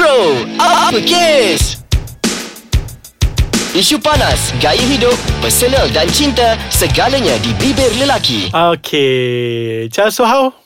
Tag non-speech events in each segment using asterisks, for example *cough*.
Bro, apa kes? Isu panas, gaya hidup, personal dan cinta, segalanya di bibir lelaki. Okay Charles so how?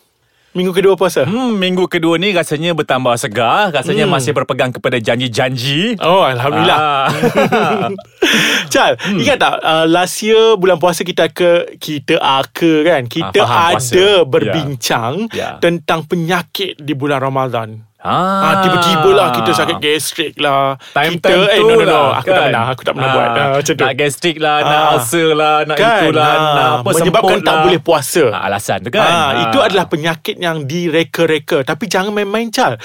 Minggu kedua puasa Hmm, minggu kedua ni rasanya bertambah segar. Rasanya Hmm. masih berpegang kepada janji-janji. Oh Alhamdulillah Ah. *laughs* Chal hmm. Ingat tak uh, Last year Bulan puasa kita ke Kita aka kan Kita Ah, faham puasa. ada berbincang Ya. Tentang penyakit Di bulan Ramadan Ah, Ah, tiba-tiba lah kita sakit gastrik lah. Time kita, time eh, tu no, no, no. lah, Aku tak pernah. Aku tak pernah buat. Ah, macam tu. Nak gastrik lah Nak Ah. ulcer lah Nak Kan? itulah Ah, Nak apa menyebabkan tak lah. boleh puasa. Ah, Alasan tu kan Ah, itu adalah penyakit yang direka-reka. Tapi jangan main-main cal.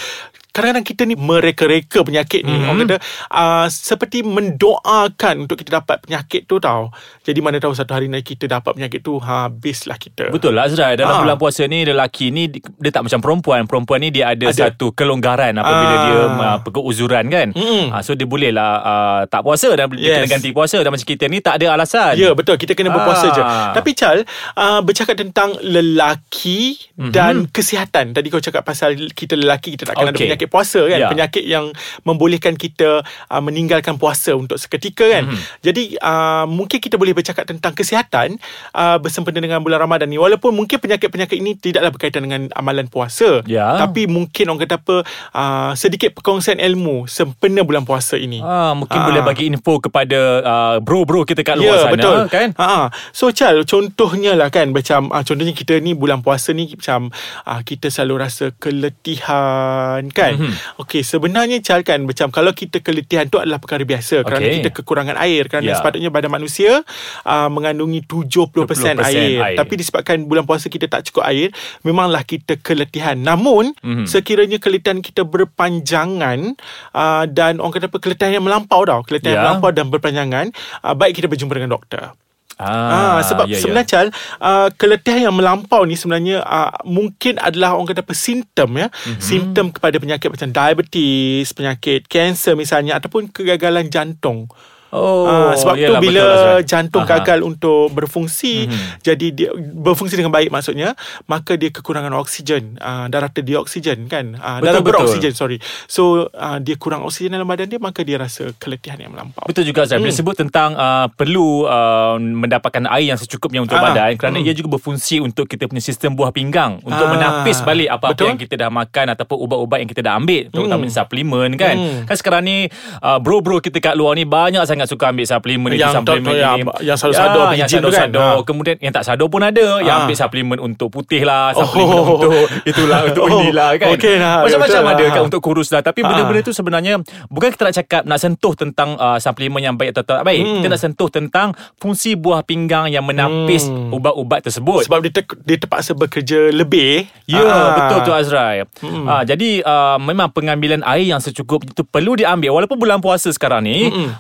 Kadang-kadang kita ni mereka-reka penyakit ni. Mhm. Mm-hmm. Orang kata uh, seperti mendoakan untuk kita dapat penyakit tu tau. Jadi mana tahu satu hari nanti kita dapat penyakit tu habislah kita. Betul lah Azrai. Dalam bulan puasa ni Lelaki ni Dia tak macam perempuan Perempuan ni dia ada, Ada. satu kelonggaran Apabila Ah. dia uh, Keuzuran kan Mm-mm. Ah, So dia boleh lah uh, Tak puasa Dan dia Yes. kena ganti puasa Dan macam kita ni Tak ada alasan Ya betul kita kena berpuasa Ah. je. Tapi Chal uh, bercakap tentang lelaki mm-hmm. dan kesihatan. Tadi kau cakap pasal kita lelaki kita tak akan ada Okey. Penyakit puasa kan. Ya. Penyakit yang membolehkan kita uh, meninggalkan puasa untuk seketika kan. Mhm. Mm-hmm. Jadi uh, mungkin kita boleh bercakap tentang kesihatan uh, bersempena dengan bulan Ramadan ni. Walaupun mungkin penyakit-penyakit ini tidaklah berkaitan dengan amalan puasa. Ya. Tapi mungkin orang kata apa uh, sedikit perkongsian ilmu sempena bulan puasa ini. Ah, mungkin Ah. boleh bagi info kepada uh, bro-bro kita kat luar Ya sana betul kan. ha, So Chal Contohnya lah kan Macam ah, Contohnya kita ni Bulan puasa ni Macam ah, Kita selalu rasa Keletihan Kan Mhm. mm-hmm. Okay sebenarnya Chal kan Macam kalau kita keletihan tu adalah perkara biasa Kerana kita kekurangan air Kerana Ya. sepatutnya badan manusia ah, Mengandungi 70%, 70% air. air. Tapi disebabkan bulan puasa kita tak cukup air Memanglah kita keletihan Namun Mhm. Sekiranya keletihan kita berpanjangan ah, Dan orang kata apa Keletihan yang melampau tau Keletihan yang Ya. melampau dan berpanjangan uh, Baik kita berjumpa dengan doktor Ah, sebab ya, ya. sebenarnya Chal uh, keletihan yang melampau ni sebenarnya uh, mungkin adalah orang kata apa simptom ya Mhm. mm-hmm. simptom kepada penyakit macam diabetes penyakit kanser misalnya ataupun kegagalan jantung Oh, Ah, sebab tu yelah, bila betul, Azrai. jantung Aha. gagal untuk berfungsi Mhm. jadi dia berfungsi dengan baik maksudnya maka dia kekurangan oksigen uh, darah dioksigen kan uh, Betul, darah betul. beroksigen sorry so uh, dia kurang oksigen dalam badan dia maka dia rasa keletihan yang melampau Betul juga Azrai Bila Hmm. sebut tentang uh, Perlu uh, Mendapatkan air yang secukupnya Untuk Ah, badan Kerana hmm. ia juga berfungsi Untuk kita punya sistem buah pinggang Untuk Ah, menapis balik Apa-apa betul. yang kita dah makan Ataupun ubat-ubat yang kita dah ambil Terutamanya Hmm. suplemen kan Hmm. Kan sekarang ni uh, Bro-bro kita kat luar ni Banyak sangat suka ambil suplemen ini Yang suplemen doktor yang- ini. yang sado-sado ya, biji Yang tu kan? sado-sado Ah. Kemudian yang tak sado pun ada Yang Ah. ambil suplemen untuk putih lah Oh. Suplemen untuk *laughs* Itulah Untuk Oh, inilah kan okey lah, Macam-macam ada lah. kan Untuk kurus lah Tapi Ah. benda-benda tu sebenarnya Bukan kita nak cakap Nak sentuh tentang uh, Suplemen yang baik atau tak baik Hmm. Kita nak sentuh tentang Fungsi buah pinggang Yang menapis Hmm. Ubat-ubat tersebut sebab dia, ter- dia terpaksa bekerja lebih Ya Ah. betul tu Azrai hmm. ha, Jadi uh, memang pengambilan air yang secukupnya itu perlu diambil Walaupun bulan puasa sekarang ni Mm-mm.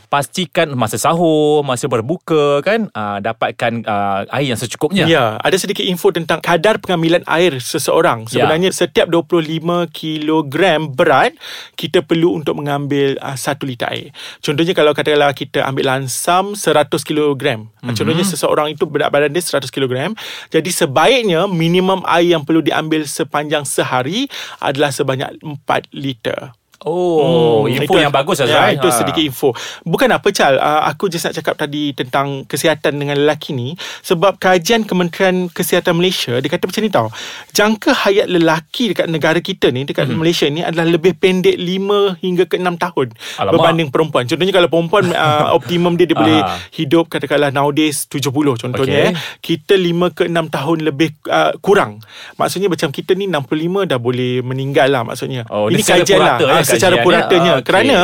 Pastikan masa sahur Masa berbuka kan uh, Dapatkan uh, air yang secukupnya Ya, ada sedikit info tentang kadar pengambilan air seseorang. Ya. Sebenarnya setiap 25 kilogram berat, kita perlu untuk mengambil uh, 1 liter air. Contohnya kalau katakanlah kita ambil lansam 100 kilogram. Mm-hmm. Contohnya seseorang itu berat badan dia 100 kilogram. Jadi sebaiknya minimum air yang perlu diambil sepanjang sehari adalah sebanyak 4 liter. Oh Info yang bagus Ya, Azrai itu Ha. sedikit info. Bukan apa Chal, uh, aku just nak cakap tadi tentang kesihatan dengan lelaki ni sebab kajian Kementerian Kesihatan Malaysia dia kata macam ni tau. Jangka hayat lelaki dekat negara kita ni dekat Mhm. Malaysia ni adalah lebih pendek 5 hingga ke 6 tahun Alamak. berbanding perempuan. Contohnya kalau perempuan uh, *laughs* optimum dia dia boleh Ah. hidup katakanlah nowadays 70 contohnya Okey. eh. Kita 5 ke 6 tahun lebih uh, kurang. Maksudnya macam kita ni 65 dah boleh meninggal lah maksudnya. Oh, Ini kajian lah. ya, Ah, secara ya? puratanya. Ah, okey. Kerana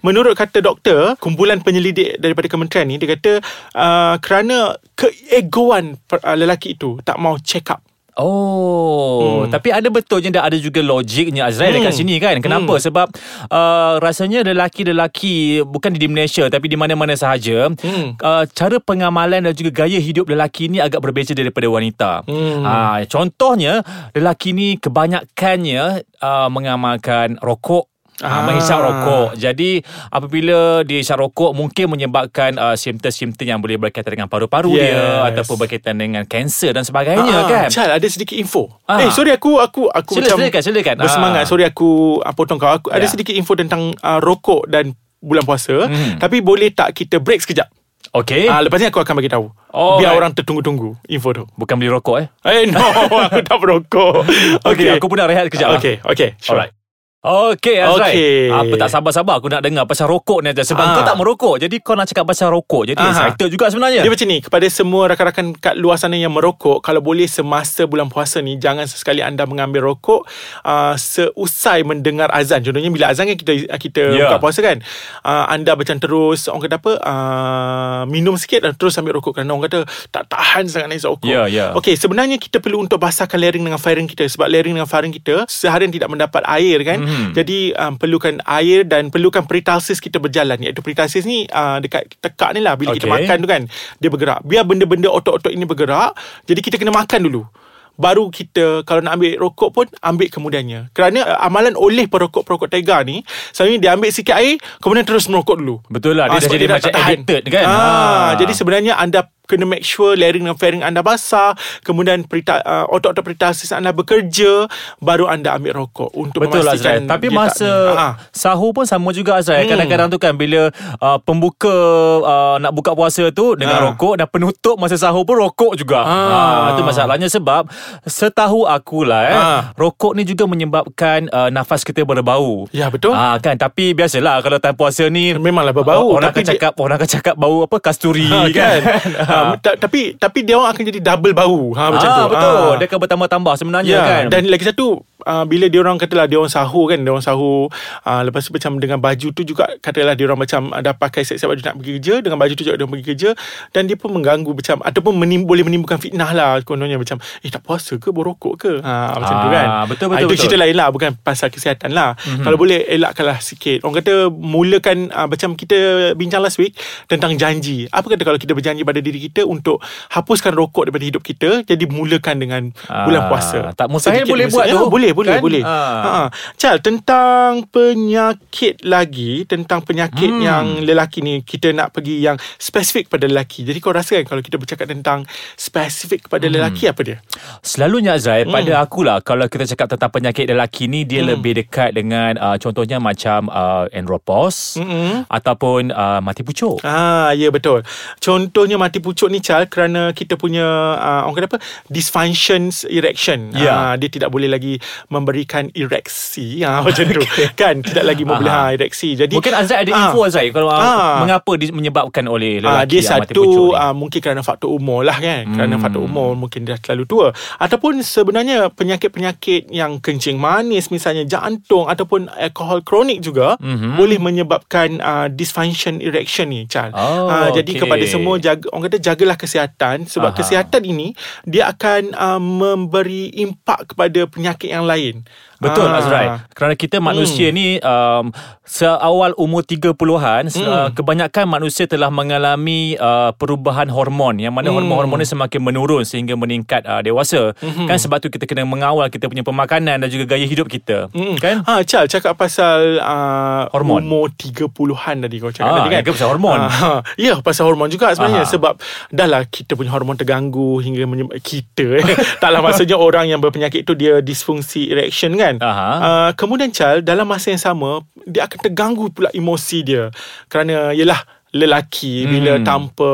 menurut kata doktor, kumpulan penyelidik daripada kementerian ni dia kata uh, kerana keegoan per- uh, lelaki itu tak mau check up. Oh, Hmm. tapi ada betulnya dah ada juga logiknya Azrael Hmm. dekat sini kan. Kenapa? Hmm. Sebab uh, rasanya lelaki-lelaki bukan di Malaysia tapi di mana-mana sahaja, Hmm. uh, cara pengamalan dan juga gaya hidup lelaki ni agak berbeza daripada wanita. Hmm. Uh, contohnya lelaki ni kebanyakannya uh, mengamalkan rokok ah. Ah. menghisap rokok. Jadi apabila dia hisap rokok mungkin menyebabkan uh, simptom-simptom yang boleh berkaitan dengan paru-paru yes. dia ataupun berkaitan dengan kanser dan sebagainya kan. Chal ada sedikit info. Ah. Eh sorry aku aku aku Sila, macam silakan, silakan. bersemangat. Ah. Sorry aku uh, potong kau. Aku ada Ya. sedikit info tentang uh, rokok dan bulan puasa. Hmm. Tapi boleh tak kita break sekejap? Okey. Ah lepas ni aku akan bagi tahu. Oh, Biar right. orang tertunggu-tunggu info tu. Bukan beli rokok eh. Eh *laughs* no, aku tak berokok. *laughs* Okey, aku pun nak rehat kejap. lah. Okay, okay. Sure. Alright. Okey Azrai Okey. Apa tak sabar-sabar Aku nak dengar pasal rokok ni aja Sebab Ah. kau tak merokok. Jadi kau nak cakap pasal rokok. Jadi Aha. excited juga sebenarnya. Dia macam ni Kepada semua rakan-rakan kat luar sana yang merokok Kalau boleh semasa bulan puasa ni Jangan sesekali anda mengambil rokok uh, Seusai mendengar azan. Contohnya bila azan kan kita kita Ya. buka puasa kan uh, Anda macam terus Orang kata apa uh, Minum sikit dan terus ambil rokok. Kerana orang kata Tak tahan sangat nak hisap rokok. Ya, ya. Okey sebenarnya kita perlu untuk basahkan layering dengan faring kita. Sebab layering dengan faring kita Seharian tidak mendapat air kan Mhm. Jadi um, perlukan air Dan perlukan peritalsis kita berjalan Iaitu peritalsis ni uh, Dekat tekak ni lah Bila kita Okey. makan tu kan Dia bergerak Biar benda-benda otot-otot ini bergerak Jadi kita kena makan dulu Baru kita Kalau nak ambil rokok pun Ambil kemudiannya Kerana uh, amalan oleh perokok-perokok tega ni Selalunya dia ambil sikit air Kemudian terus merokok dulu Betul lah, dia Ah, dah jadi dah macam addicted kan? ah, Ah. Jadi sebenarnya anda kena make sure layering dan fairing anda basah kemudian perita, uh, otot-otot peritalsis anda bekerja baru anda ambil rokok untuk Betul memastikan Tapi dia masa tak, Ah. sahur pun sama juga Azrai Hmm. Kadang-kadang tu kan Bila uh, pembuka uh, Nak buka puasa tu Dengan Ah. rokok Dan penutup masa sahur pun rokok juga Ah. Itu masalahnya sebab Setahu akulah eh Ah. Rokok ni juga menyebabkan uh, Nafas kita berbau Ya betul Ah kan tapi biasalah kalau time puasa ni Memanglah berbau, Orang tapi akan dia- cakap orang akan cakap bau apa kasturi Ha, kan. kan *laughs* ha, ta- tapi tapi dia orang akan jadi double bau ha macam ah, tu betul. Ah. Dia akan bertambah-tambah sebenarnya Ya, kan. Dan lagi satu uh, Bila dia orang katalah Dia orang sahur kan Dia orang sahur uh, Lepas tu macam Dengan baju tu juga Katalah dia orang macam Ada pakai set-set baju nak pergi kerja Dengan baju tu juga Dia orang pergi kerja Dan dia pun mengganggu macam Ataupun menim, boleh menimbulkan fitnah lah Kononnya macam Eh tak puasa ke Borokok ke ha, Macam tu Ah, kan betul, Ah, betul, Itu betul. cerita lain lah Bukan pasal kesihatan lah mm-hmm. Kalau boleh elakkanlah sikit Orang kata Mulakan uh, Macam kita bincang last week Tentang janji Apa kata kalau kita berjanji pada diri kita Untuk hapuskan rokok daripada hidup kita Jadi mulakan dengan bulan Ah, puasa tak mustahil Sedikit boleh buat tu, Ya, Boleh boleh kan? boleh Ah. ha. Chal tentang penyakit lagi Tentang penyakit Hmm. yang lelaki ni Kita nak pergi yang Spesifik pada lelaki Jadi kau rasa kan Kalau kita bercakap tentang Spesifik kepada Hmm. lelaki Apa dia? Selalunya Azrael Hmm. pada akulah kalau kita cakap tentang penyakit lelaki ni dia lebih dekat dengan uh, contohnya macam uh, andropause Mm-mm. ataupun uh, mati pucuk. Ah, ya betul. Contohnya mati pucuk ni Chal kerana kita punya uh, orang kata apa? dysfunctions erection. Ya. Ah, dia tidak boleh lagi memberikan ereksi. Ah, *laughs* macam tu. Kan tidak lagi boleh Aha. ha, ereksi. Jadi Mungkin Azrael ada ah, info Azrael kalau uh, mengapa di, menyebabkan oleh lelaki dia yang pucuk satu uh, mungkin kerana faktor umur lah kan hmm. kerana faktor umur mungkin dia terlalu tua ataupun sebenarnya penyakit-penyakit yang kencing manis misalnya jantung ataupun alkohol kronik juga Mhm. boleh menyebabkan uh, dysfunction erection ni Chal. Oh, Ah, jadi okey. kepada semua jaga orang kata jagalah kesihatan sebab Aha. kesihatan ini dia akan uh, memberi impak kepada penyakit yang lain. Betul Ah. Azrai Kerana kita manusia ni um, Seawal umur 30-an Hmm. uh, Kebanyakan manusia telah mengalami uh, Perubahan hormon Yang mana Hmm. hormon-hormon ni semakin menurun Sehingga meningkat uh, dewasa Hmm. Kan sebab tu kita kena mengawal Kita punya pemakanan Dan juga gaya hidup kita Mm. Kan Ha, Chal cakap pasal uh, Hormon. umur 30-an tadi kau cakap Ah, tadi kan. ke pasal hormon. Ah, ya, pasal hormon juga sebenarnya Aha. sebab dah lah kita punya hormon terganggu hingga menyebab kita eh. *laughs* Taklah maksudnya orang yang berpenyakit tu dia disfungsi erection kan. Aha. Uh, kemudian Chal dalam masa yang sama dia akan terganggu pula emosi dia kerana yalah lelaki bila Hmm. tanpa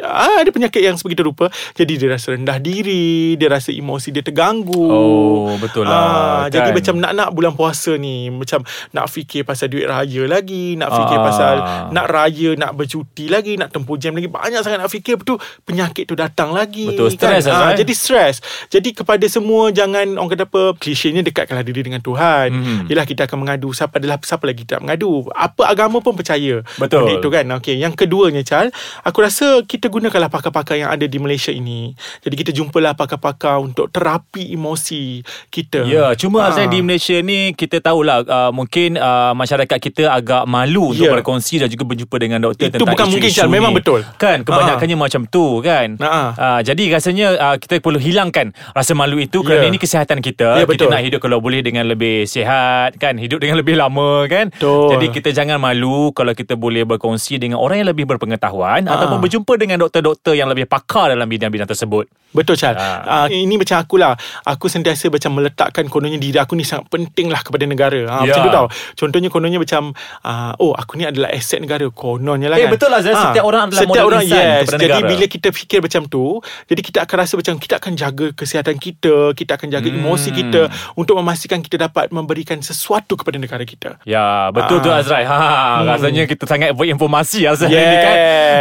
Ah, ada penyakit yang sebegitu rupa Jadi dia rasa rendah diri Dia rasa emosi dia terganggu Oh, betul lah, Ah, kan? Jadi macam nak-nak bulan puasa ni Macam nak fikir pasal duit raya lagi Nak fikir Ah. pasal Nak raya Nak bercuti lagi Nak tempuh jam lagi Banyak sangat nak fikir Betul Penyakit tu datang lagi Betul, kan? stres lah, Ah, Zai. Jadi stres Jadi kepada semua Jangan orang kata apa Klisenya dekatkanlah diri dengan Tuhan Mhm. Yelah kita akan mengadu Siapa adalah Siapa lagi tak mengadu Apa agama pun percaya Betul. Benda itu kan Okay Yang keduanya Chal Aku rasa kita gunakanlah pakar-pakar yang ada di Malaysia ini. Jadi kita jumpalah pakar-pakar untuk terapi emosi kita. Ya, cuma Ah. Azrain di Malaysia ni kita tahulah uh, mungkin uh, masyarakat kita agak malu untuk Ya. berkongsi dan juga berjumpa dengan doktor Itu tentang bukan mungkin, isu-isu Syal. Memang ni. betul. Kan, kebanyakannya macam tu kan. Ah. Uh, jadi rasanya uh, kita perlu hilangkan rasa malu itu kerana Ya. ini kesihatan kita. Ya, kita betul. nak hidup kalau boleh dengan lebih sihat kan, hidup dengan lebih lama kan. Betul. Jadi kita jangan malu kalau kita boleh berkongsi dengan orang yang lebih berpengetahuan Ah. ataupun berjumpa dengan doktor-doktor yang lebih pakar dalam bidang-bidang tersebut. Betul Chal Ah. uh, Ini macam akulah Aku sentiasa macam meletakkan Kononnya diri aku ni sangat penting lah Kepada negara ha, Ya. Macam tu tau Contohnya kononnya macam uh, Oh aku ni adalah aset negara Kononnya lah Eh, kan betul lah, Zaz. Ah, Setiap orang adalah Setiap modal orang insan yes kepada Jadi negara. bila kita fikir macam tu Jadi kita akan rasa macam Kita akan jaga kesihatan kita Kita akan jaga Hmm. emosi kita Untuk memastikan kita dapat Memberikan sesuatu kepada negara kita Ya, betul Ah. tu Azrai. Ha, rasanya kita sangat berinformasi Azrai Yes, ni kan.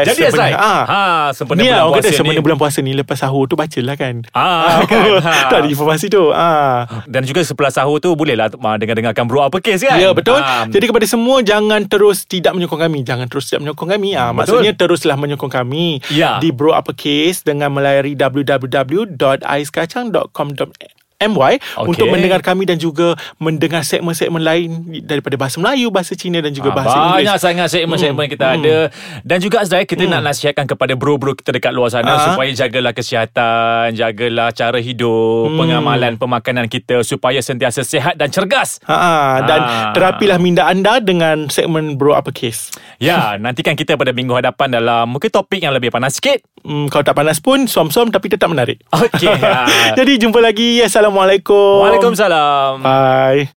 Jadi Azrai, ah. Ha, sempena Ni bulan lah orang kata puasa Sempena ni. bulan puasa ni Lepas sahur tu bacalah kan Ah, *laughs* kan, ha. Tak ada informasi tu ah. Dan juga sebelah sahur tu bolehlah uh, dengar-dengarkan bro apa kes kan? Ya betul Ah, Jadi kepada semua Jangan terus tidak menyokong kami Jangan terus tidak menyokong kami ah, Betul. Maksudnya teruslah menyokong kami Ya. Di Bro Uppercase Dengan melayari www.aiskacang.com.my Okey. Untuk mendengar kami Dan juga Mendengar segmen-segmen lain Daripada bahasa Melayu Bahasa Cina Dan juga Ah, bahasa banyak Inggeris sangat segmen-segmen Hmm, kita hmm. ada Dan juga Azrai Kita nak nasihatkan kepada bro-bro kita dekat luar sana Ah. Supaya jagalah kesihatan Jagalah cara hidup Hmm. Pengamalan pemakanan kita Supaya sentiasa sihat dan cergas Ha, dan Ah. terapilah minda anda dengan segmen Bro Uppercase. Ya, nantikan kita pada minggu hadapan dalam mungkin topik yang lebih panas sikit. Hmm, kalau tak panas pun, som-som tapi tetap menarik. Okey. *laughs* Jadi jumpa lagi. Assalamualaikum. Waalaikumsalam. Bye.